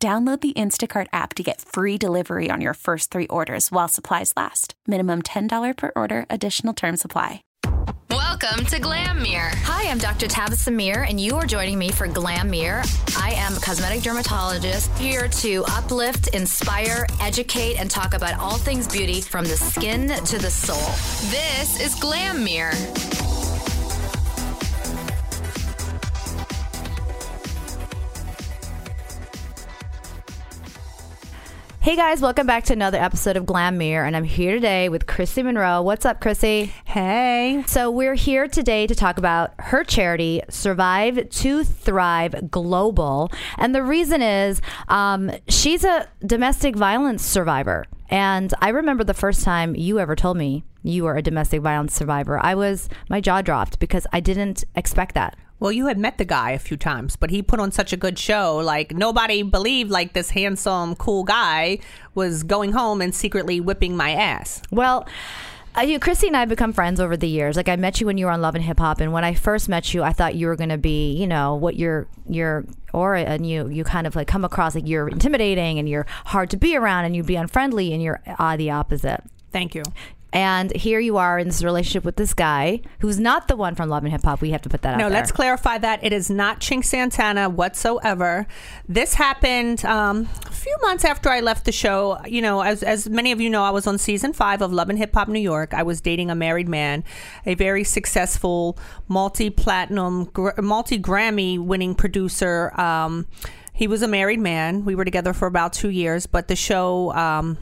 Download the Instacart app to get free delivery on your first three orders while supplies last. Minimum $10 per order, additional term supply. Welcome to Glam Mirror. Hi, I'm Dr. Tabasum Mir, and you are joining me for Glam Mirror. I am a cosmetic dermatologist here to uplift, inspire, educate, and talk about all things beauty from the skin to the soul. This is Glam Mirror. Hey guys, welcome back to another episode of Glam Mirror, and I'm here today with Chrissy Monroe. What's up, Chrissy? Hey. So we're here today to talk about her charity, Survive to Thrive Global, and the reason is um, she's a domestic violence survivor. And I remember the first time you ever told me you were a domestic violence survivor. I was my jaw dropped because I didn't expect that. Well, you had met the guy a few times, but he put on such a good show. Like nobody believed like this handsome, cool guy was going home and secretly whipping my ass. Well, uh, you, Chrissy and I have become friends over the years. Like I met you when you were on Love and Hip Hop, and when I first met you, I thought you were going to be, you know, what your your aura, and you you kind of like come across like you're intimidating and you're hard to be around, and you'd be unfriendly, and you're uh, the opposite. Thank you. And here you are in this relationship with this guy who's not the one from Love and Hip Hop. We have to put that out No, let's clarify that it is not Chink Santana whatsoever. This happened um, a few months after I left the show. You know, as as many of you know, I was on season five of Love and Hip Hop New York. I was dating a married man, a very successful multi platinum, gr- multi Grammy winning producer. Um, he was a married man. We were together for about two years, but the show. Um,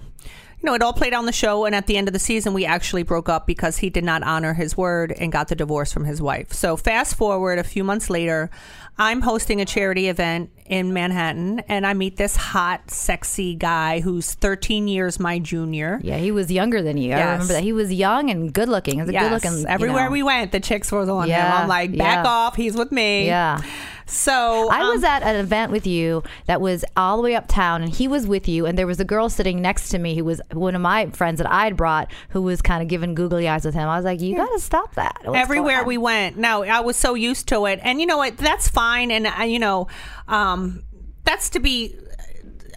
you know, it all played on the show, and at the end of the season, we actually broke up because he did not honor his word and got the divorce from his wife. So, fast forward a few months later, I'm hosting a charity event in Manhattan, and I meet this hot, sexy guy who's 13 years my junior. yeah, he was younger than you. I Yes. remember that he was young and good looking. He was a good looking. everywhere we went, the chicks were on him. Yeah, I'm like, back yeah. off, he's with me. Yeah. So I um, was at an event with you that was all the way uptown, and he was with you, and there was a girl sitting next to me who was one of my friends that I'd brought, who was kind of giving googly eyes with him. I was like, "You got to stop that." What's everywhere we went. No, I was so used to it, and you know what? That's fine, and uh, you know, um, that's to be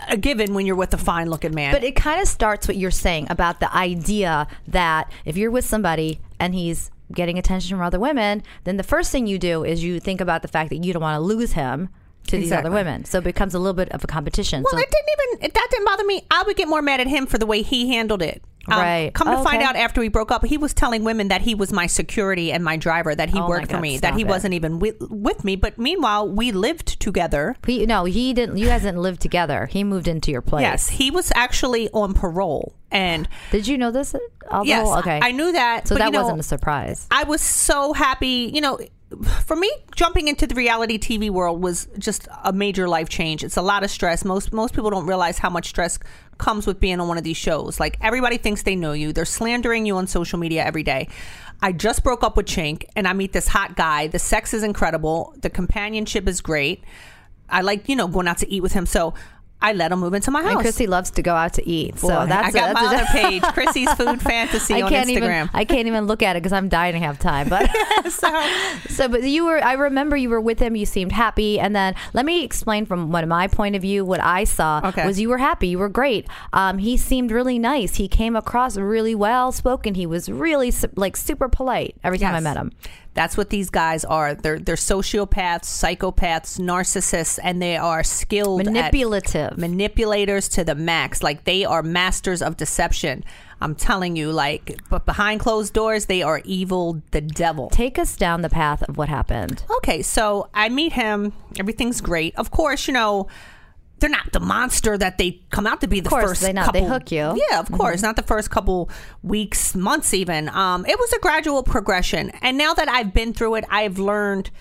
a given when you're with a fine looking man. But it kind of starts what you're saying about the idea that if you're with somebody and he's getting attention from other women, then the first thing you do is you think about the fact that you don't want to lose him to these other women. So it becomes a little bit of a competition. well, so it didn't even it, that didn't bother me. I would get more mad at him for the way he handled it. Um, Right. Come to Oh, find okay. out after we broke up, he was telling women that he was my security and my driver, that he Oh worked for me, that he it. wasn't even with, with me. But meanwhile, we lived together. he, no, he didn't. You guys didn't live together. He moved into your place. Yes, he was actually on parole, and Did you know this? Although, yes, okay. I knew that. So but, that you know, wasn't a surprise. I was so happy. You know, for me, jumping into the reality TV world was just a major life change. It's a lot of stress. Most most people don't realize how much stress comes with being on one of these shows. Like everybody thinks they know you. They're slandering you on social media every day. I just broke up with Chink, and I meet this hot guy. The sex is incredible. The companionship is great. I like you know going out to eat with him. So. I let him move into my house. And Chrissy loves to go out to eat. So Boy, that's I got a, my a- other page, Chrissy's Food Fantasy I on can't Instagram. even I can't even look at it because I'm dying to have time. But so, so, but you were I remember you were with him. You seemed happy, and then let me explain from what my point of view. What I saw Okay. was you were happy. You were great. Um, he seemed really nice. He came across really well spoken. He was really like super polite every time I met him. That's what these guys are. They're they're sociopaths, psychopaths, narcissists, and they are skilled at Manipulative. manipulators to the max. Like they are masters of deception. I'm telling you, like, but behind closed doors, they are evil, the devil. Take us down the path of what happened. Okay, so I meet him. Everything's great. Of course, you know. They're not the monster that they come out to be the course, first they not- they couple. hook you. Yeah, of course. Not the first couple weeks, months even. Um, it was a gradual progression. And now that I've been through it, I've learned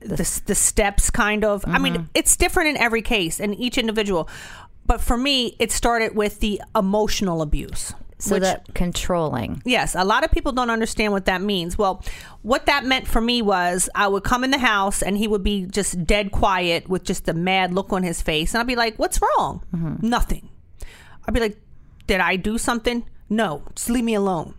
the, the steps kind of. I mean, it's different in every case and each individual. but for me, it started with the emotional abuse. So which- that controlling. Yes, a lot of people don't understand what that means. Well, what that meant for me was I would come in the house and he would be just dead quiet with just a mad look on his face. And I'd be like, What's wrong? Mm-hmm. Nothing. I'd be like, Did I do something? No, just leave me alone.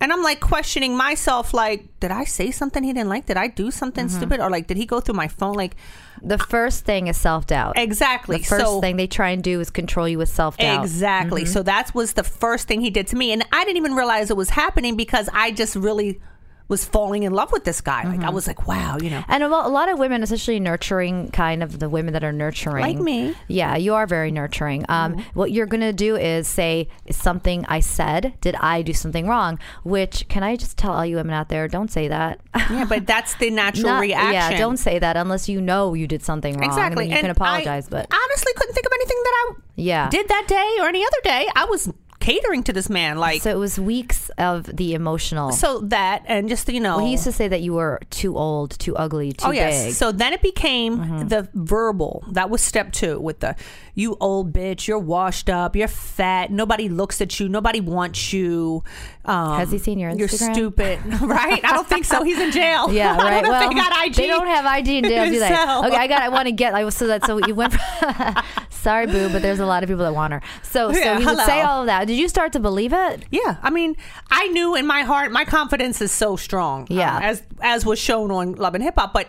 And I'm like questioning myself, like, did I say something he didn't like? Did I do something mm-hmm. stupid? Or like, did he go through my phone? Like, The first thing is self doubt. exactly. The first so, thing they try and do is control you with self doubt. Exactly. Mm-hmm. So that was the first thing he did to me. And I didn't even realize it was happening because I just really was falling in love with this guy. Like, I Mm-hmm. was like, wow, you know. And a lot, a lot of women, especially nurturing, kind of the women that are nurturing, Like me. Yeah, you are very nurturing. Um, What you're gonna do is say something I said. Did I do something wrong? Which can I just tell all you women out there? Don't say that. Yeah, but that's the natural Not- reaction. Yeah, don't say that unless you know you did something wrong. Exactly. And you can apologize, I but honestly couldn't think of anything that I Yeah. did that day or any other day. I was catering to this man. Like, so it was weeks of the emotional. so that, and just, you know. well, he used to say that you were too old, too ugly, too Oh yes. big. So then it became Mm-hmm. the verbal. That was step two with the you old bitch, you're washed up, you're fat, nobody looks at you, nobody wants you. Um, Has he seen your Instagram? You're stupid, right? I don't think so. He's in jail. Yeah, right. well, they got IG. they don't have IG and they'll be like, So- okay, I got, I want to get. I so that so you went. Sorry, boo, but there's a lot of people that want her. So, so Yeah, he would say all of that. Did you start to believe it? Yeah, I mean, I knew in my heart, my confidence is so strong. Yeah. uh, as as was shown on Love and Hip Hop, but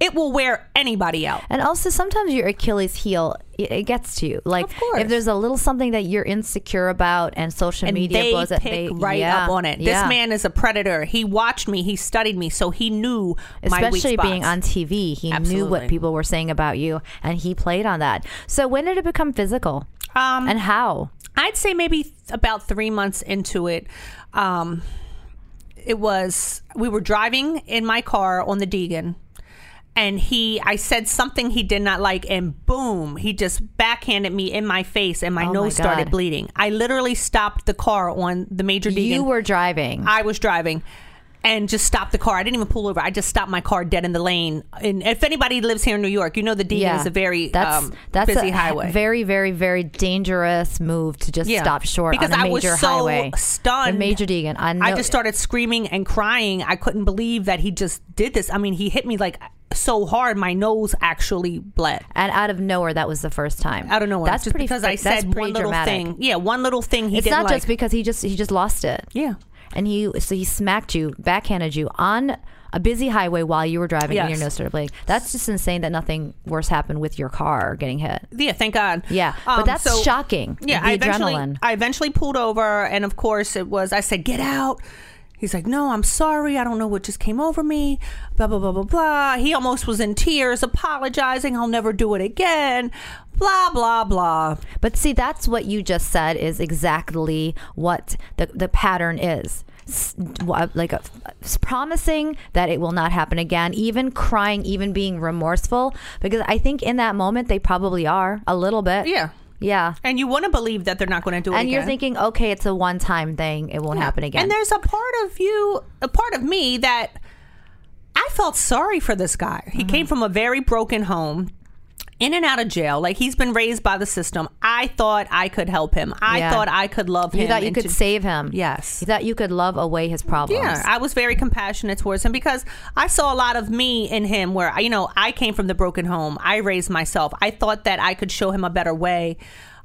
it will wear anybody out. And also, sometimes your Achilles heel it, it gets to you. Like Of course. if there's a little something that you're insecure about, and social and media they blows it, pick they right yeah, up on it. yeah. This man is a predator. He watched me. He studied me, so he knew especially being on TV, he knew what people were saying about you, and he played on that. So when did it become physical, Um, and how? I'd say maybe th- about three months into it. Um, it was we were driving in my car on the Deegan, and he I said something he did not like, and boom, he just backhanded me in my face, and my Oh my nose started bleeding. I literally stopped the car on the major Deegan. You were driving. I was driving. And just stopped the car. I didn't even pull over. I just stopped my car dead in the lane. And if anybody lives here in New York, you know the Deegan is a very that's um, that's busy a highway. Very, very, very dangerous move to just Yeah. stop short because on a I was major so highway. stunned. The major Deegan. I know. I just started screaming and crying. I couldn't believe that he just did this. I mean, he hit me like so hard, my nose actually bled. and out of nowhere, that was the first time. I don't know. That's just pretty. because I said one little dramatic. thing. Yeah, one little thing he It's not like. just because he just he just lost it. yeah. and he so he smacked you, backhanded you on a busy highway while you were driving and your nose started bleeding. That's just insane that nothing worse happened with your car getting hit. Yeah, thank God. Yeah, but Um, that's so- shocking. Yeah, the I eventually, adrenaline. I eventually pulled over, and of course, it was. I said, "Get out." He's like, "No, I'm sorry. I don't know what just came over me." Blah blah blah blah blah. He almost was in tears, apologizing. I'll never do it again. Blah blah blah. But see, that's what you just said is exactly what the the pattern is. Uh, like a, s- promising that it will not happen again, even crying, even being remorseful, because I think in that moment they probably are a little bit. Yeah. Yeah. And you want to believe that they're not going to do it And again. you're thinking, okay, it's a one time thing. It won't happen again. And there's a part of you, a part of me that I felt sorry for this guy. He Mm-hmm. came from a very broken home. In and out of jail, like he's been raised by the system. I thought I could help him. I Yeah. thought I could love him. you thought you could to- save him. Yes. You thought you could love away his problems. Yeah, I was very compassionate towards him because I saw a lot of me in him where, you know, I came from the broken home. I raised myself. I thought that I could show him a better way.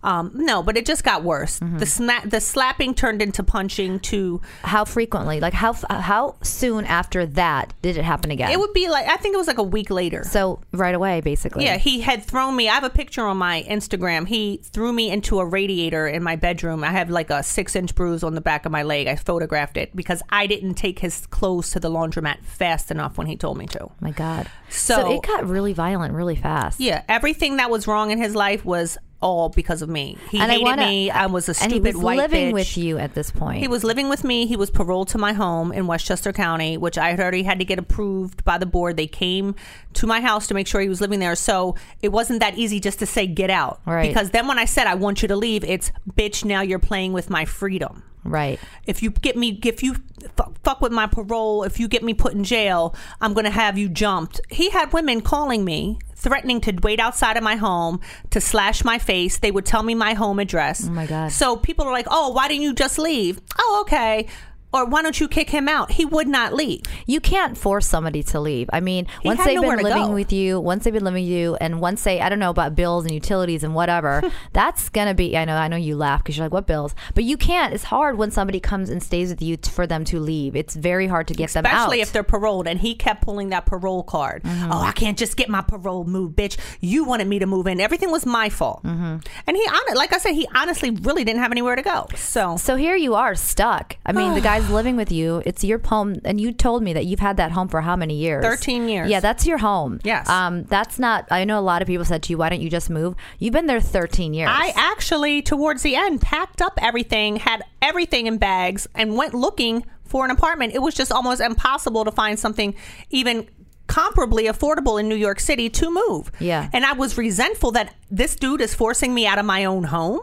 Um, no, but it just got worse. Mm-hmm. The sna- the slapping turned into punching to How frequently? Like how f- how soon after that did it happen again? it would be like I think it was like a week later. so right away, basically. Yeah, he had thrown me. I have a picture on my Instagram. He threw me into a radiator in my bedroom. I have like a six inch bruise on the back of my leg. I photographed it because I didn't take his clothes to the laundromat fast enough when he told me to. My God. So- it got really violent really fast. Yeah, everything that was wrong in his life was all because of me. He And I hated wanna, me. I was a and stupid he was white living bitch. with you at this point. He was living with me. He was paroled to my home in Westchester County, which I had already had to get approved by the board. They came to my house to make sure he was living there. So it wasn't that easy just to say, get out. Right. Because then when I said, I want you to leave, it's, bitch, now you're playing with my freedom. Right. If you get me, if you fu- fuck with my parole, if you get me put in jail, I'm going to have you jumped. He had women calling me, threatening to wait outside of my home to slash my face. They would tell me my home address. Oh my God. So people are like, oh, why didn't you just leave? Oh, okay. Or why don't you kick him out? He would not leave. You can't force somebody to leave. I mean, once they've been living go. with you, once they've been living with you, and once they, I don't know about bills and utilities and whatever, that's gonna be. I know, I know you laugh because you're like, what bills? But you can't. It's hard when somebody comes and stays with you t- for them to leave. It's very hard to get them out. Especially if they're paroled. And he kept pulling that parole card. Mm-hmm. Oh, I can't just get my parole moved, bitch. You wanted me to move in. Everything was my fault. Mm-hmm. And he, like I said, he honestly really didn't have anywhere to go. So, So here you are stuck. I mean, the guy's living with you. It's your home, and you told me that you've had that home for how many years? 13 years. Yeah, that's your home. Yes. Um, that's not. I know a lot of people said to you, "Why don't you just move?" You've been there 13 years. I actually, towards the end, packed up everything, had everything in bags, and went looking for an apartment. It was just almost impossible to find something even comparably affordable in New York City to move. Yeah. And I was resentful that this dude is forcing me out of my own home.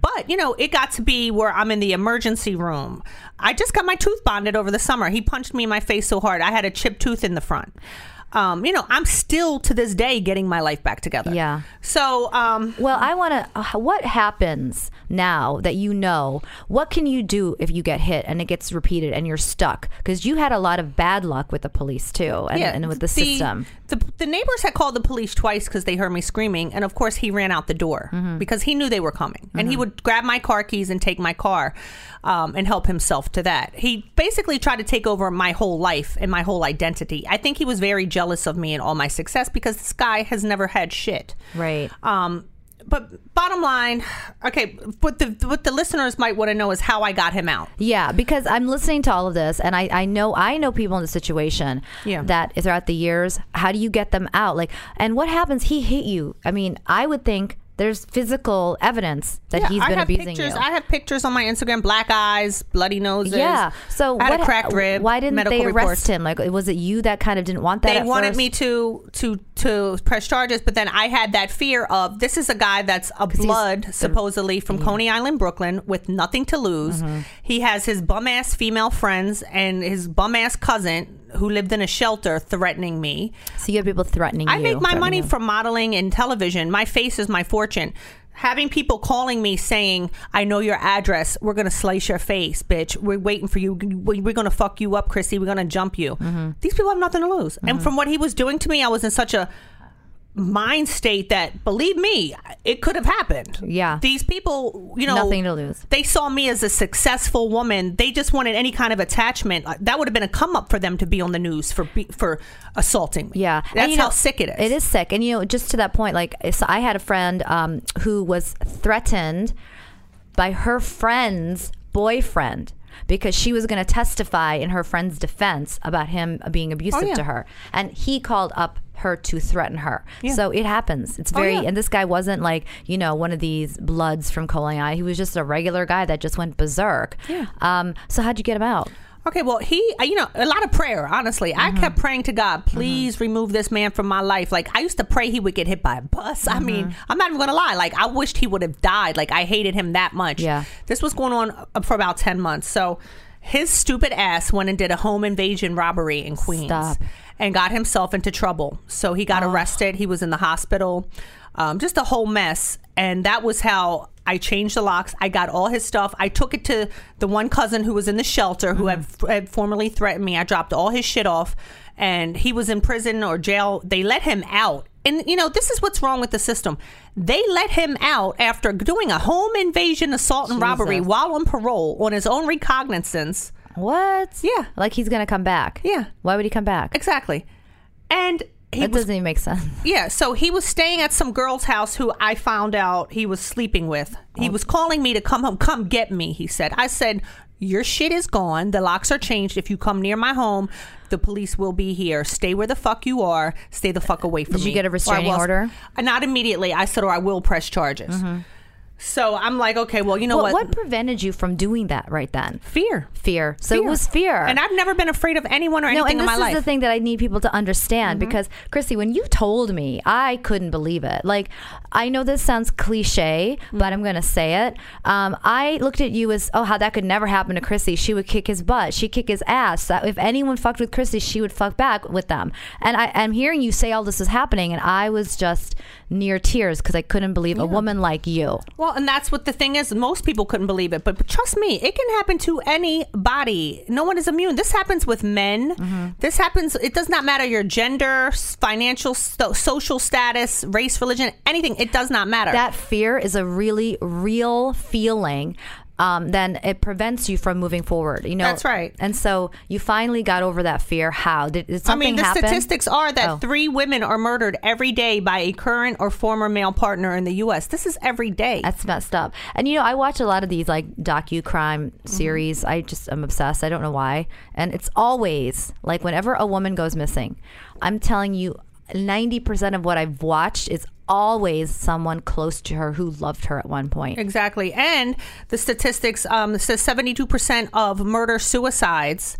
But, you know, it got to be where I'm in the emergency room. I just got my tooth bonded over the summer. He punched me in my face so hard. I had a chipped tooth in the front. Um, you know, I'm still to this day getting my life back together. Yeah. So, um, Well, I want to. Uh, what happens now that you know? What can you do if you get hit and it gets repeated and you're stuck? Because you had a lot of bad luck with the police too, and, and with the, system. The, the neighbors had called the police twice because they heard me screaming, and of course he ran out the door Mm-hmm. because he knew they were coming, and he would grab my car keys and take my car, um, and help himself to that. He basically tried to take over my whole life and my whole identity. I think he was very jealous of me and all my success because this guy has never had shit. Right. Um, but bottom line, okay, what the what the listeners might want to know is how I got him out. Yeah, because I'm listening to all of this, and I, I know I know people in the situation Yeah. that throughout the years, how do you get them out? Like, and what happens? He hit you. I mean, I would think there's physical evidence that Yeah, he's I been have abusing pictures. you. I have pictures on my Instagram: black eyes, bloody noses. yeah. So I had what? a cracked rib. Why didn't medical they arrest reports. him? Like, was it you that kind of didn't want that? They wanted first? me to to to press charges, but then I had that fear of this is a guy that's a blood supposedly from Coney Island, Brooklyn, with nothing to lose. Mm-hmm. He has his bum ass female friends and his bum ass cousin who lived in a shelter threatening me. So you have people threatening I you. make my money you. from modeling and television. My face is my fortune. Having people calling me saying, "I know your address. We're gonna slice your face, bitch. We're waiting for you. We- We're gonna fuck you up, Chrissy. We're gonna jump you." Mm-hmm. These people have nothing to lose. And from what he was doing to me, I was in such a mind state that, believe me, it could have happened. Yeah. These people, you know, Nothing to lose. They saw me as a successful woman. They just wanted any kind of attachment. Uh, That would have been a come up for them to be on the news for be- for assaulting me. Yeah, that's you know, how sick it is. It is sick, and you know, just to that point, like so I had a friend um, who was threatened by her friend's boyfriend because she was going to testify in her friend's defense about him being abusive Oh, yeah. to her, and he called up her to threaten her. Yeah. So it happens. It's Oh, very, yeah. and this guy wasn't like you know one of these bloods from Eye. He was just a regular guy that just went berserk. Yeah. Um. So how'd you get him out? Okay, well, he, you know, a lot of prayer, honestly. I kept praying to God, please remove this man from my life. Like, I used to pray he would get hit by a bus. I mean, I'm not even going to lie. Like, I wished he would have died. Like, I hated him that much. Yeah. This was going on uh, for about 10 months. So, his stupid ass went and did a home invasion robbery in Queens Stop. and got himself into trouble. So, he got arrested. He was in the hospital. Um, just a whole mess. And that was how I changed the locks. I got all his stuff. I took it to the one cousin who was in the shelter who had, mm-hmm. had formerly threatened me. I dropped all his shit off, and he was in prison or jail. They let him out. And, you know, this is what's wrong with the system. They let him out after doing a home invasion, assault, and robbery Jesus. while on parole on his own recognizance. What? Yeah. Like he's gonna come back. Yeah. Why would he come back? Exactly. And he That was doesn't even make sense. Yeah, so he was staying at some girl's house who I found out he was sleeping with. He was calling me to come home, come get me, he said. I said, Your shit is gone. The locks are changed. If you come near my home, the police will be here. Stay where the fuck you are. Stay the fuck away from Did me. Did you get a restraining order? Uh, Not immediately. I said, or I will press charges. So I'm like, okay, well, you know what, what? what prevented you from doing that right then? Fear. Fear. So it was fear. And I've never been afraid of anyone or no, anything and in this my is life. the thing that I need people to understand because Chrissy, when you told me, I couldn't believe it. Like, I know this sounds cliche, but I'm going to say it. Um, I looked at you as, oh, how that could never happen to Chrissy. She would kick his butt. She'd kick his ass. That if anyone fucked with Chrissy, she would fuck back with them. And I, I'm hearing you say all this is happening, and I was just near tears because I couldn't believe a woman like you. Well, and that's what the thing is. Most people couldn't believe it, but, but trust me, it can happen to anybody. No one is immune. This happens with men. Mm-hmm. This happens. It does not matter your gender, financial, so, social status, race, religion, anything. It does not matter. that fear is a really real feeling um, then it prevents you from moving forward you know That's right. and so you finally got over that fear how did, did I mean, the happen statistics are that Oh. three women are murdered every day by a current or former male partner in the U.S. This is every day. that's messed up and you know i watch a lot of these like docu-crime Mm-hmm. series i just i'm obsessed i don't know why and it's always like whenever a woman goes missing i'm telling you 90% of what i've watched is always someone close to her who loved her at one point Exactly. And the statistics um, says 72% of murder suicides,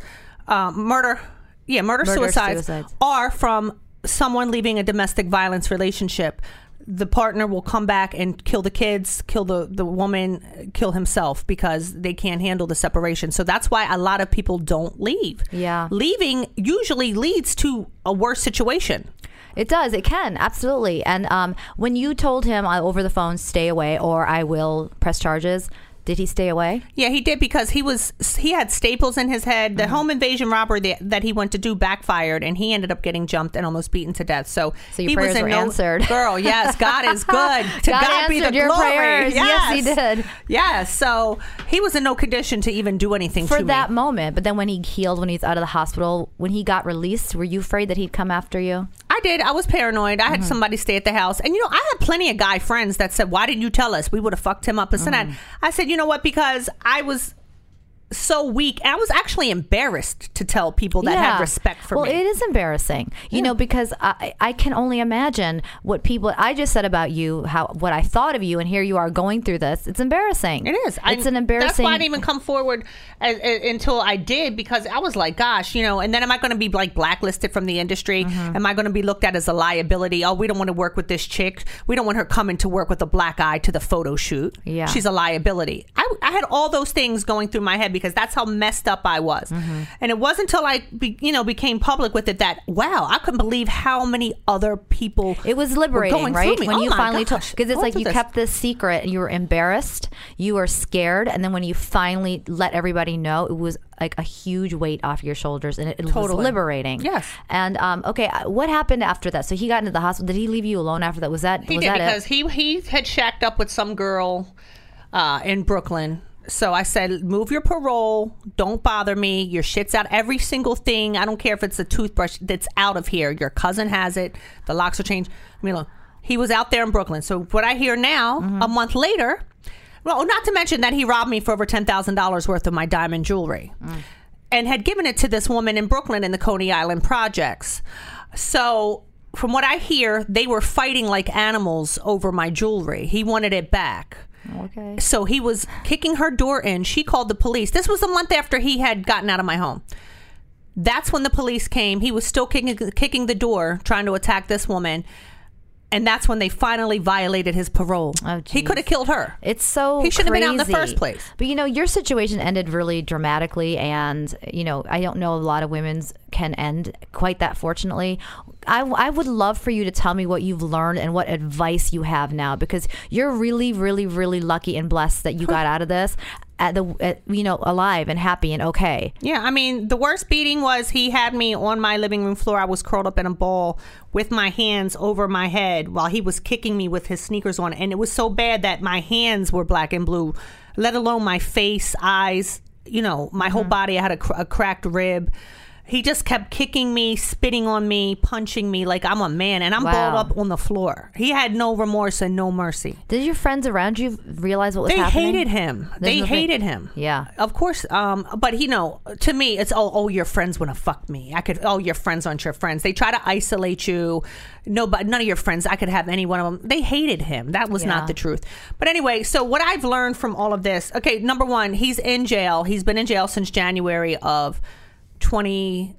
um, murder, yeah, murder, Murder suicides, suicides. are from someone leaving a domestic violence relationship. The partner will come back and kill the kids, kill the, the woman, kill himself because they can't handle the separation. So that's why a lot of people don't leave. Yeah. Leaving usually leads to a worse situation. It does. It can absolutely. And um, when you told him uh, over the phone, "Stay away," or "I will press charges," did he stay away? Yeah, he did because he was he had staples in his head. Mm-hmm. The home invasion robbery that, that he went to do backfired, and he ended up getting jumped and almost beaten to death. So, So your he prayers was were no, answered. Girl, yes, God is good. To God God, be the your glory. prayers. Yes, he did. Yes, so he was in no condition to even do anything For that me. moment, but then when he healed, when he's out of the hospital, when he got released, were you afraid that he'd come after you? I did. I was paranoid. I had Mm-hmm. somebody stay at the house. And, you know, I had plenty of guy friends that said, Why didn't you tell us? We would have fucked him up. And Mm-hmm. I said, You know what? Because I was so weak. I was actually embarrassed to tell people that had respect for well, me. Well, it is embarrassing, you know, because I, I can only imagine what people. I just said about you, how what I thought of you, and here you are going through this. It's embarrassing. It is. I- It's an embarrassing. That's why I didn't even come forward as, as- until I did because I was like, gosh, you know. And then am I going to be like blacklisted from the industry? Mm-hmm. Am I going to be looked at as a liability? Oh, we don't want to work with this chick. We don't want her coming to work with a black eye to the photo shoot. Yeah. she's a liability. I, I had all those things going through my head because that's how messed up I was. Mm-hmm. And it wasn't until I, be, you know, became public with it that wow, I couldn't believe how many other people. It was liberating, right? When Oh you finally told, because it's like you this. kept this secret and you were embarrassed, you were scared, and then when you finally let everybody know, it was like a huge weight off your shoulders, and it, it was Totally. liberating. Yes. And um, okay, uh, what happened after that? So he got into the hospital. Did he leave you alone after that? Was that He was did that because it? he he had shacked up with some girl uh, in Brooklyn. So I said, move your parole. Don't bother me. Your shit's out. Every single thing. I don't care if it's a toothbrush that's out of here. Your cousin has it. The locks are changed. I mean, look, he was out there in Brooklyn. So what I hear now, a mm-hmm. month later, well, not to mention that he robbed me for over ten thousand dollars worth of my diamond jewelry, mm. and had given it to this woman in Brooklyn in the Coney Island projects. So, from what I hear, they were fighting like animals over my jewelry. He wanted it back. Okay. So he was kicking her door in. She called the police. This was a month after he had gotten out of my home. That's when the police came. He was still kicking, kicking the door, trying to attack this woman. And that's when they finally violated his parole. Oh, he could have killed her. It's so He shouldn't have been out in the first place. But you know, your situation ended really dramatically, and you know, I don't know a lot of women's can end quite that fortunately. I, I would love for you to tell me what you've learned and what advice you have now, because you're really, really, really lucky and blessed that you got out of this at the at, you know alive and happy and okay. Yeah, I mean, the worst beating was he had me on my living room floor. I was curled up in a ball with my hands over my head while he was kicking me with his sneakers on. And it was so bad that my hands were black and blue, let alone my face, eyes, you know, my whole mm-hmm. body. I had a, cr- a cracked rib. He just kept kicking me, spitting on me, punching me like I'm a man, and I'm Wow. balled up on the floor. He had no remorse and no mercy. Did your friends around you realize what was They happening? They hated him. There's they no thing- hated him. Yeah. of course. Um, but you know, to me, it's oh, oh, your friends want to fuck me. I could. Oh, your friends aren't your friends. They try to isolate you. No, but none of your friends. I could have any one of them. They hated him. That was Yeah. not the truth. But anyway, so what I've learned from all of this. Okay, number one, he's in jail. He's been in jail since January of twenty.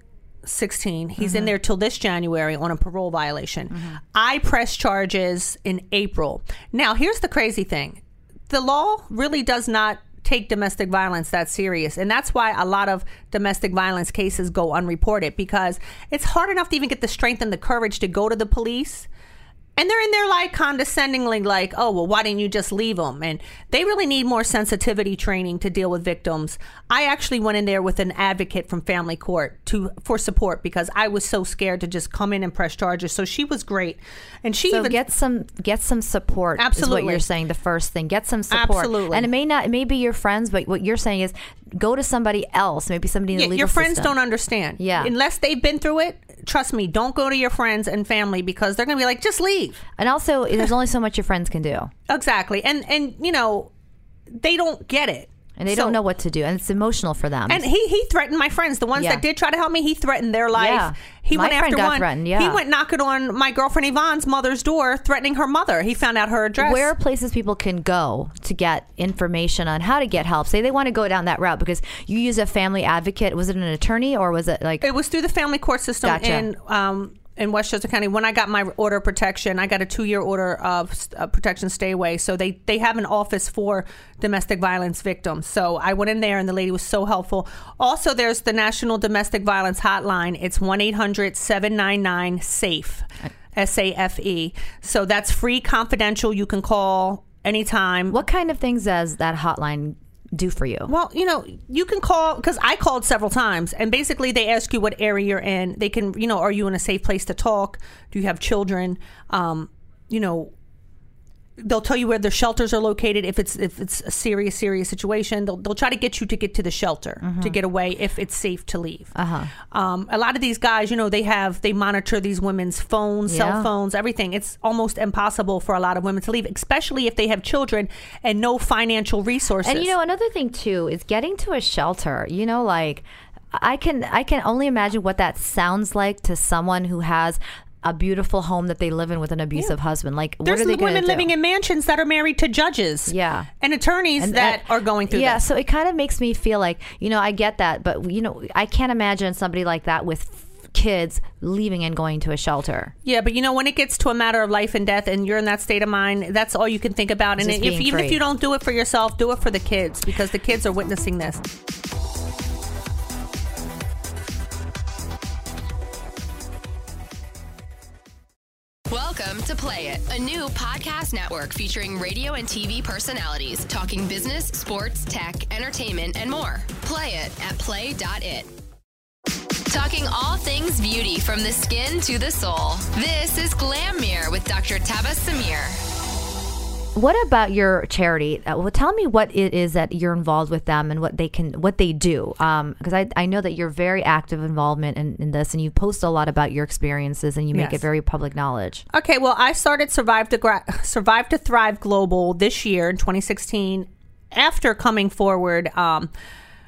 16. He's Mm-hmm. in there till this January on a parole violation. I pressed charges in April. Now, here's the crazy thing the law really does not take domestic violence that serious. And that's why a lot of domestic violence cases go unreported because it's hard enough to even get the strength and the courage to go to the police. And they're in there like condescendingly, like, oh, well, why didn't you just leave them? And they really need more sensitivity training to deal with victims. I actually went in there with an advocate from family court to for support because I was so scared to just come in and press charges. So she was great, and she So even get some get some support. Is what Absolutely. you're saying. The first thing, get some support. Absolutely. And it may not, it may be your friends, but what you're saying is go to somebody else. Maybe somebody in the Yeah, legal your friends system. don't understand. Yeah. Unless they've been through it, trust me, don't go to your friends and family because they're going to be like, just leave. And also, there's only so much your friends can do, Exactly. And, and you know, they don't get it. And they So- don't know what to do, and it's emotional for them. And he he threatened my friends, the ones Yeah. that did try to help me. He threatened their life. Yeah. He My went friend after got one. threatened, yeah. He went knocking on my girlfriend Yvonne's mother's door, threatening her mother. He found out her address. where are places people can go to get information on how to get help? Say they want to go down that route because you use a family advocate. Was it an attorney or was it like It was through the family court system Gotcha. in um, in Westchester County. When I got my order of protection, I got a two year order of uh, protection stay away. So they they have an office for domestic violence victims. So I went in there, and the lady was so helpful. Also, there's the National Domestic Violence Hotline. It's 1 800 799 SAFE, S A F E. So that's free, confidential. You can call anytime. what kind of things does that hotline do for you? Well, you know, you can call because I called several times, and basically they ask you what area you're in. They can, you know, are you in a safe place to talk? Do you have children? Um, you know, they'll tell you where the shelters are located. If it's if it's a serious serious situation, they'll they'll try to get you to get to the shelter to get away if it's safe to leave. Uh-huh. Um, a lot of these guys, you know, they have they monitor these women's phones, Yeah. cell phones, everything. It's almost impossible for a lot of women to leave, especially if they have children and no financial resources. And you know, another thing too is getting to a shelter. You know, like I can I can only imagine what that sounds like to someone who has a beautiful home that they live in with an abusive husband. Like, There's what are they women living in mansions that are married to judges. Yeah. And attorneys And that that- are going through that. yeah this. so it kind of makes me feel like you know i get that but you know i can't imagine somebody like that with kids leaving and going to a shelter Yeah, but you know, when it gets to a matter of life and death and you're in that state of mind, that's all you can think about. And if, even if you don't do it for yourself, do it for the kids because the kids are witnessing this. To Play It, a new podcast network featuring radio and TV personalities talking business, sports, tech, entertainment, and more. Play it at play.it. Talking all things beauty from the skin to the soul. This is Glam Mirror with Dr. Tabasum Mir. What about your charity? Uh, well tell me what it is that you're involved with them and what they can what they do. Because I, I know that you're very active involvement in, in this and you post a lot about your experiences and you make Yes. it very public knowledge. Okay, well, I started Survive to Gra- Survive to Thrive Global this year in 2016 after coming forward um,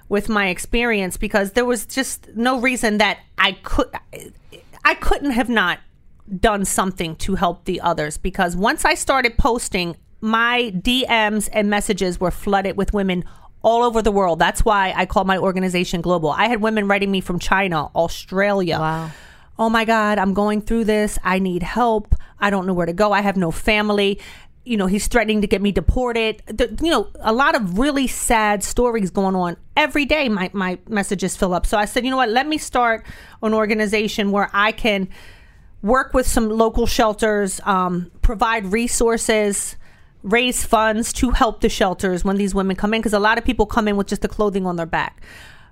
with my experience because there was just no reason that I could I couldn't have not done something to help the others because once I started posting my DMs and messages were flooded with women all over the world. That's why I call my organization global. I had women writing me from China, Australia, Wow. oh my God, I'm going through this. I need help. I don't know where to go. I have no family. You know, he's threatening to get me deported. The, you know, a lot of really sad stories going on every day. My, my messages fill up. So I said, you know what? Let me start an organization where I can work with some local shelters, um, provide resources, raise funds to help the shelters when these women come in. Because a lot of people come in with just the clothing on their back.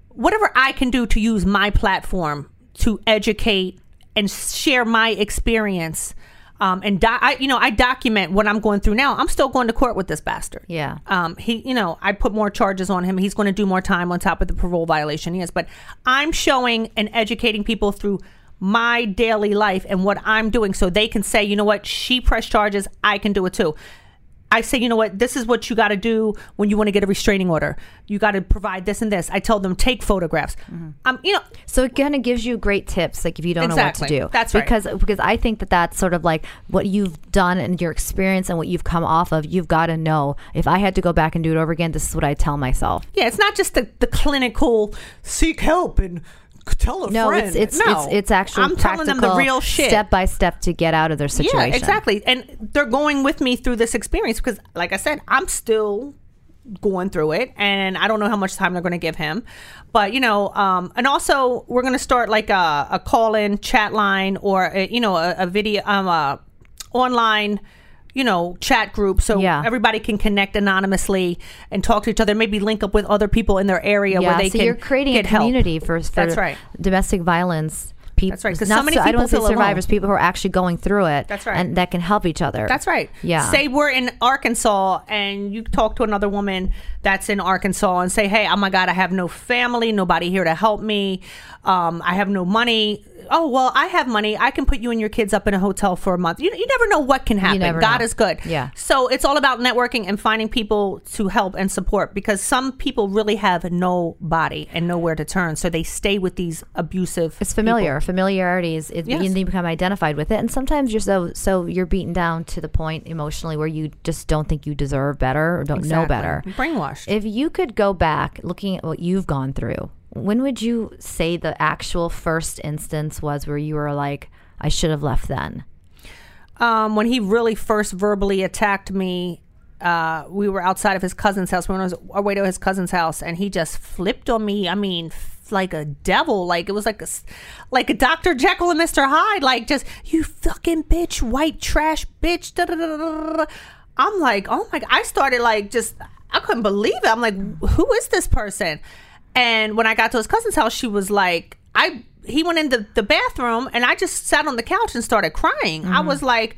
Whatever I can do to use my platform to educate and share my experience, Um, and do- I, you know, I document what I'm going through now. I'm still going to court with this bastard. Yeah. Um, he, you know, I put more charges on him. He's going to do more time on top of the parole violation he has. But I'm showing and educating people through my daily life and what I'm doing, so they can say, you know what, she pressed charges. I can do it too. I say, you know what, this is what you got to do when you want to get a restraining order. You got to provide this and this. I tell them take photographs. Um, you know, So it kind of gives you great tips, like if you don't know what to do. That's right. Because because I think that that's sort of like what you've done and your experience and what you've come off of. You've got to know. If I had to go back and do it over again, this is what I tell myself. yeah, it's not just the, the clinical seek help and tell a No, friend. it's it's no. it's it's actual I'm telling them the real shit. step by step to get out of their situation. Yeah, exactly. And they're going with me through this experience because, like I said, I'm still going through it and I don't know how much time they're going to give him. But, you know, um, and also we're going to start like a, a call in chat line or, a, you know, a, a video, um, a online, you know, chat group so Yeah. everybody can connect anonymously and talk to each other, maybe link up with other people in their area where they so can you're creating get a help. community for, for That's right. domestic violence. People, That's right, 'cause not so many I don't people want say feel alone. survivors, people who are actually going through it. That's right. and that can help each other. That's right. Yeah. Say we're in Arkansas and you talk to another woman that's in Arkansas and say, "Hey, oh my God, I have no family, nobody here to help me. Um, I have no money. Oh well, I have money. I can put you and your kids up in a hotel for a month. You, you never know what can happen. God know. is good. Yeah. So it's all about networking and finding people to help and support because some people really have nobody and nowhere to turn, so they stay with these abusive. It's familiar. Familiarity is it, Yes. you become identified with it, and sometimes you're so so you're beaten down to the point emotionally where you just don't think you deserve better or don't know better. Brainwashed. If you could go back looking at what you've gone through, when would you say the actual first instance was where you were like, I should have left then? um, when he really first verbally attacked me, uh, we were outside of his cousin's house. We were on our way to his cousin's house, and he just flipped on me. I mean, like a devil. Like it was like a, like a Doctor Jekyll and Mister Hyde. Like just you fucking bitch, white trash bitch. I'm like, oh my god. I started like just I couldn't believe it. I'm like, who is this person? And when I got to his cousin's house, she was like, I he went in the, the bathroom and I just sat on the couch and started crying. I mm-hmm. was like,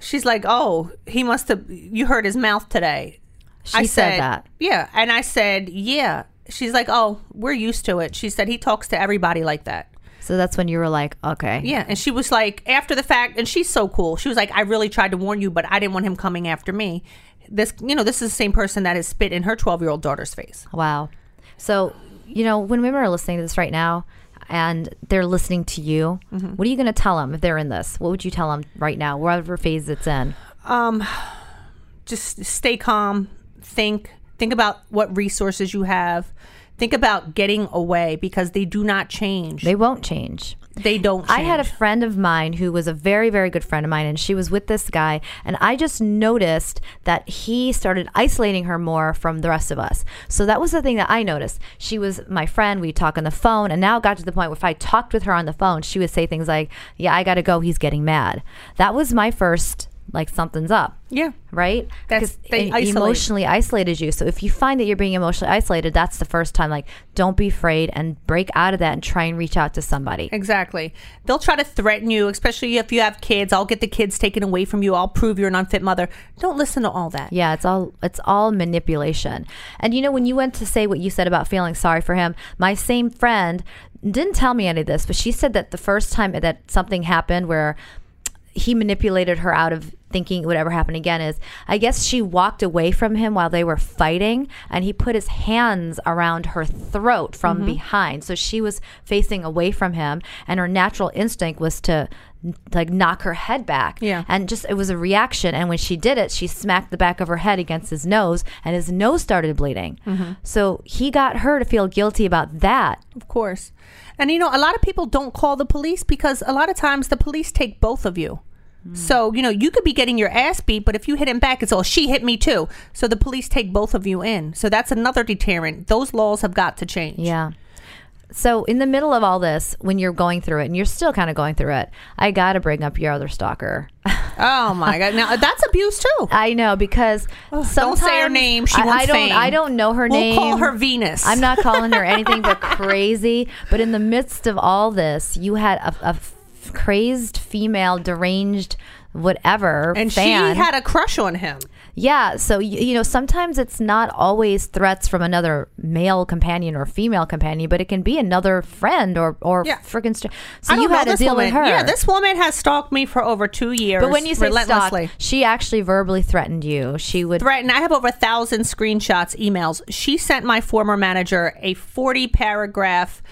she's like, oh, he must have, you heard his mouth today. She said that. Yeah. And I said, yeah. She's like, oh, we're used to it. She said, he talks to everybody like that. So that's when you were like, okay, Yeah. And she was like, after the fact, and she's so cool. She was like, I really tried to warn you, but I didn't want him coming after me. This, you know, this is the same person that has spit in her 12 year old daughter's face. Wow. So, you know, when women are listening to this right now and they're listening to you, Mm-hmm. what are you going to tell them if they're in this? What would you tell them right now, whatever phase it's in? just stay calm think think about what resources you have think about getting away because they do not change They won't change. They don't I had a friend of mine who was a very, very good friend of mine, and she was with this guy. And I just noticed that he started isolating her more from the rest of us. So that was the thing that I noticed. She was my friend. We talk on the phone, and now it got to the point where if I talked with her on the phone, she would say things like, Yeah, I got to go. He's getting mad. That was my first, like, something's up. yeah Right? That's- they it isolate. emotionally isolated you. So if you find that you're being emotionally isolated, that's the first time. Like, don't be afraid and break out of that and try and reach out to somebody. exactly they'll try to threaten you especially if you have kids i'll get the kids taken away from you i'll prove you're an unfit mother don't listen to all that Yeah, it's all it's all manipulation. And you know, when you went to say what you said about feeling sorry for him, my same friend didn't tell me any of this, but she said that the first time that something happened where he manipulated her out of thinking it would ever happen again is I guess she walked away from him while they were fighting and he put his hands around her throat from Mm-hmm. behind. So she was facing away from him and her natural instinct was to like knock her head back. Yeah. And just it was a reaction. And when she did it, she smacked the back of her head against his nose and his nose started bleeding. Mm-hmm. So he got her to feel guilty about that. of course and you know a lot of people don't call the police because a lot of times the police take both of you so you know you could be getting your ass beat but if you hit him back it's all she hit me too so the police take both of you in so that's another deterrent those laws have got to change Yeah. So in the middle of all this, when you're going through it and you're still kind of going through it, I got to bring up your other stalker. oh my god now that's abuse too I know because don't say her name. She I, wants I don't. fame. I don't know her We'll name. call her Venus. I'm not calling her anything but crazy. But in the midst of all this, you had a, a crazed female, deranged whatever and fan. she had a crush on him. Yeah, so you know, sometimes it's not always threats from another male companion or female companion, but it can be another friend or or Yeah. freaking. So you had to deal woman. with her. Yeah, this woman has stalked me for over two years. But when you say relentlessly. stalk, she actually verbally threatened you. She would. threatened. I have over a thousand screenshots, emails. She sent my former manager a 40 paragraph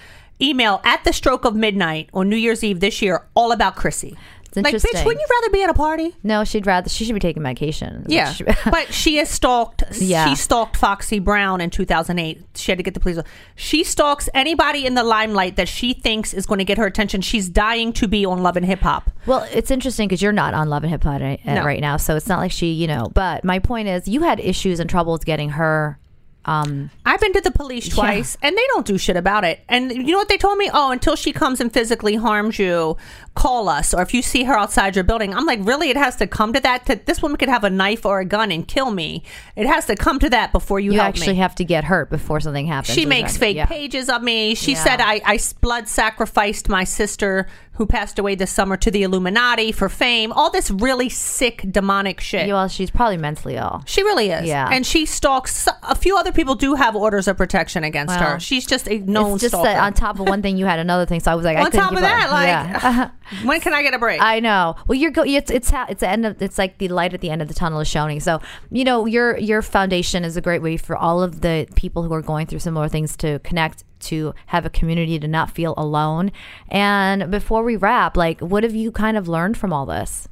email at the stroke of midnight on New Year's Eve this year, all about Chrissy. It's Like, bitch, wouldn't you rather be at a party? no, she'd rather. She should be taking medication. Yeah, but she has stalked. Yeah. She stalked Foxy Brown in 2008. She had to get the police. She stalks anybody in the limelight that she thinks is going to get her attention. She's dying to be on Love and Hip Hop. Well, it's interesting because you're not on Love and Hip Hop right, uh, No. right now, so it's not like she, you know. But my point is, you had issues and troubles getting her. Um, I've been to the police twice and they don't do shit about it. And you know what they told me? Oh, until she comes and physically harms you, call us. Or if you see her outside your building, I'm like, really? It has to come to that? To, this woman could have a knife or a gun and kill me. It has to come to that before you, you help actually me. have to get hurt before something happens. she makes fake yeah. pages of me. She Yeah. said I, I blood sacrificed my sister who passed away this summer to the Illuminati for fame. All this really sick, demonic shit. Yeah, well, she's probably mentally ill. She really is. Yeah. And she stalks. A few other people do have orders of protection against Well, her. She's just a known it's just stalker. that on top of one thing, you had another thing. So I was like, I on couldn't top of keep up. that, like, Yeah. when can I get a break? I know. Well, you're go. It's it's ha- it's the end of. It's like the light at the end of the tunnel is showing. So you know your your foundation is a great way for all of the people who are going through similar things to connect to have a community to not feel alone. And before we wrap, like, what have you kind of learned from all this?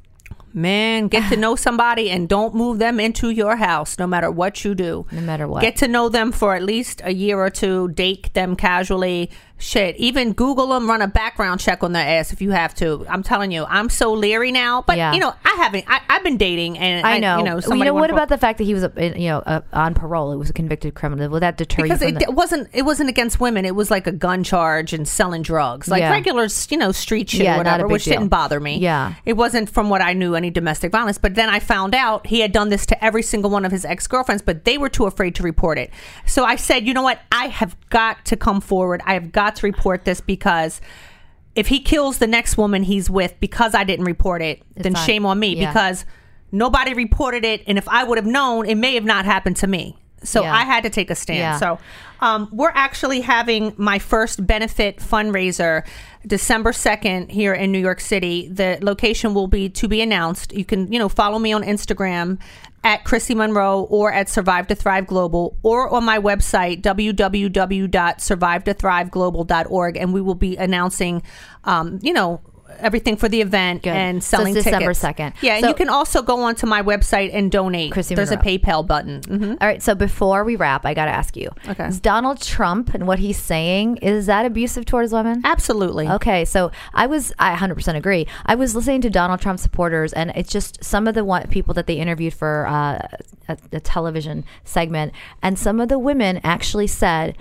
Man, get to know somebody and don't move them into your house, no matter what you do. No matter what. Get to know them for at least a year or two. Date them casually. Shit, even Google them. Run a background check on their ass if you have to. I'm telling you, I'm so leery now. But Yeah. you know, I haven't. I, I've been dating, and I know. You know, Well, you know what about the fact that he was, you know, uh, on parole? It was a convicted criminal. Will that deter because you from it, the- it wasn't it wasn't against women it was like a gun charge and selling drugs like Yeah. regular you know street shit Yeah, or whatever which deal. didn't bother me Yeah. it wasn't from what i knew any domestic violence but then i found out he had done this to every single one of his ex-girlfriends but they were too afraid to report it so i said you know what i have got to come forward i have got to report this because if he kills the next woman he's with because i didn't report it then not- shame on me yeah. because nobody reported it and if i would have known it may have not happened to me so Yeah. i had to take a stand Yeah. so um, we're actually having my first benefit fundraiser December 2nd here in New York City. The location will be to be announced. You can, you know, follow me on Instagram at Chrissy Monroe or at Survive to Thrive Global or on my website, www.survivetothriveglobal.org. And we will be announcing, um, you know, everything for the event Good. and So it's selling December tickets. 2nd. Yeah, and you can also go onto my website and donate. Chrissy There's Monroe. a PayPal button. hmm All right. So before we wrap, I got to ask you: Okay. Is Donald Trump and what he's saying is that abusive towards women? Absolutely. Okay, so I was I 100% agree. I was listening to Donald Trump supporters, and it's just some of the one, people that they interviewed for uh, a, a television segment, and some of the women actually said.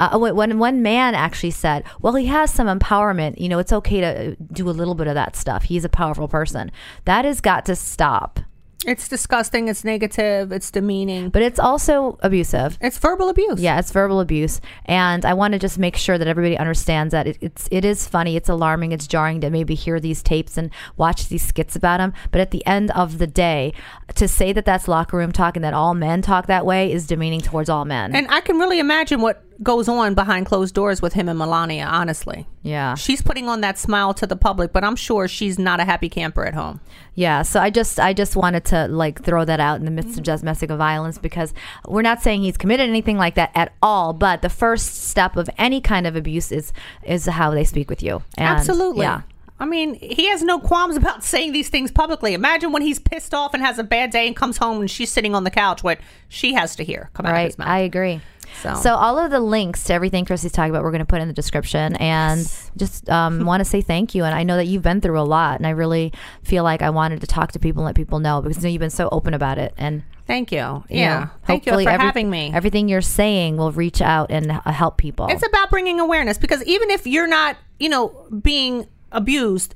Uh, when when one man actually said, "Well, he has some empowerment. You know, it's okay to do a little bit of that stuff. He's a powerful person. That has got to stop." It's disgusting. It's negative. It's demeaning. But it's also abusive. It's verbal abuse. Yeah, it's verbal abuse, and I want to just make sure that everybody understands that it, it's it is funny, it's alarming, it's jarring to maybe hear these tapes and watch these skits about him. But at the end of the day, to say that that's locker room talk and that all men talk that way is demeaning towards all men. And I can really imagine what goes on behind closed doors with him and Melania, honestly. yeah, She's putting on that smile to the public, but I'm sure she's not a happy camper at home. yeah. So I just I just wanted to like throw that out in the midst of domestic violence because we're not saying he's committed anything like that at all. But the first step of any kind of abuse is is how they speak with you. And, Absolutely. Yeah. I mean, he has no qualms about saying these things publicly. Imagine when he's pissed off and has a bad day and comes home and she's sitting on the couch, what she has to hear come out of Right. his mouth. I agree. So- all of the links to everything Chrissy's talking about, we're going to put in the description, and just um, want to say thank you. And I know that you've been through a lot, and I really feel like I wanted to talk to people and let people know because you know, you've been so open about it. And Thank you. you Yeah. know, Thank you hopefully for every- having me. Everything you're saying will reach out and help people. It's about bringing awareness because even if you're not, you know, being abused,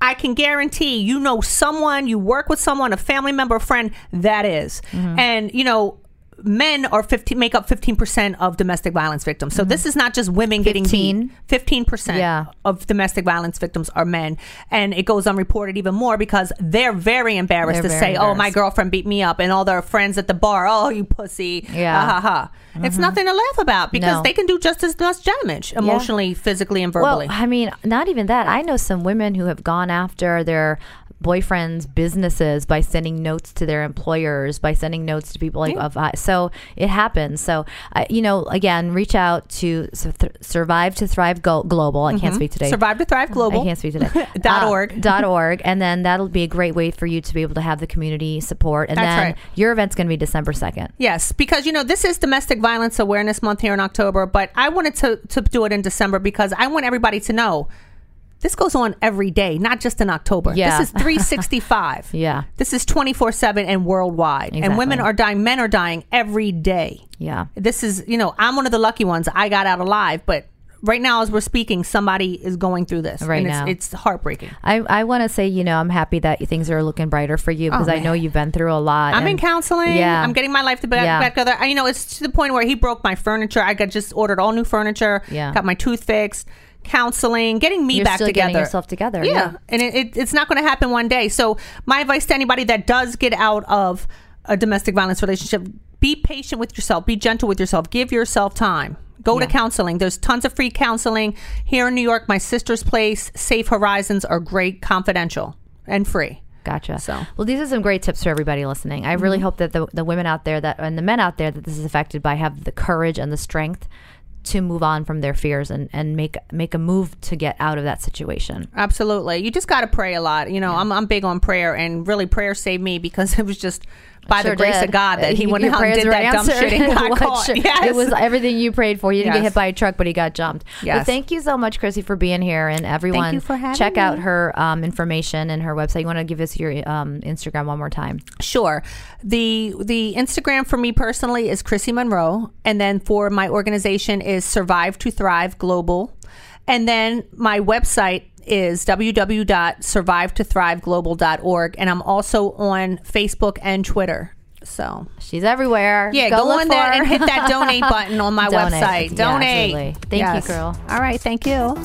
I can guarantee you know someone, you work with someone, a family member, a friend that is. Mm-hmm. And, you know, men are 15 make up 15% of domestic violence victims. So this is not just women getting 15? beat. 15% Yeah. of domestic violence victims are men. And it goes unreported even more because they're very embarrassed They're to very say, "Oh, my girlfriend beat me up." And all their friends at the bar, "Oh, you pussy." Yeah. Mm-hmm. Ha ha ha. It's nothing to laugh about because No. they can do just as much damage emotionally, physically, and verbally. Well, I mean, not even that. I know some women who have gone after their boyfriends' businesses by sending notes to their employers, by sending notes to people like of uh, so it happens. So uh, you know, again, reach out to Sur- Th- Survive to Thrive Go- Global. I can't speak today. Survive to Thrive Global. I can't speak today. Dot Uh, org. dot org, and then that'll be a great way for you to be able to have the community support. And That's then right. your event's going to be December second. Yes, because you know this is Domestic Violence Awareness Month here in October, but I wanted to to do it in December because I want everybody to know this goes on every day, not just in October. Yeah. This is 365. Yeah. This is 24/7 and worldwide. Exactly. And women are dying, men are dying every day. Yeah. This is, you know, I'm one of the lucky ones. I got out alive, but right now as we're speaking, somebody is going through this. Right and now. it's, it's heartbreaking. I, I want to say, you know, I'm happy that things are looking brighter for you oh, because I know you've been through a lot. Oh, I'm in counseling. Yeah. I'm getting my life to back, Yeah. back together. I- You know, it's to the point where he broke my furniture. I got just ordered all new furniture. Yeah. Got my tooth fixed. Counseling, getting me You're back still together. getting yourself together, Yeah. yeah. And it, it, it's not going to happen one day. So my advice to anybody that does get out of a domestic violence relationship, be patient with yourself. Be gentle with yourself. Give yourself time. Go to counseling. There's tons of free counseling here in New York. My sister's place, Safe Horizons, are great, confidential, and free. Gotcha. So- Mm-hmm. well, these are some great tips for everybody listening. I really hope that the, the women out there that and the men out there that this is affected by have the courage and the strength to move on from their fears and, and make make a move to get out of that situation. Absolutely. You just got to pray a lot. You know, I'm, I'm big on prayer, and really, prayer saved me because it was just by Sure the grace did. of God that he went out and did that dumb shit and got caught. Yes. It was everything you prayed for. You didn't get hit by a truck, but he got jumped. But thank you so much, Chrissy, for being here. And everyone, you for having check out her um, information and her website. You want to give us your um, Instagram one more time? Sure. The the Instagram for me personally is Chrissy Monroe, and then for my organization is Survive to Thrive Global, and then my website is www.survivetothriveglobal.org, and I'm also on Facebook and Twitter. So She's everywhere. yeah, go, look on there her. and hit that donate button on my Donate. website. Yeah, Donate. absolutely. Thank you, girl. All right, thank you.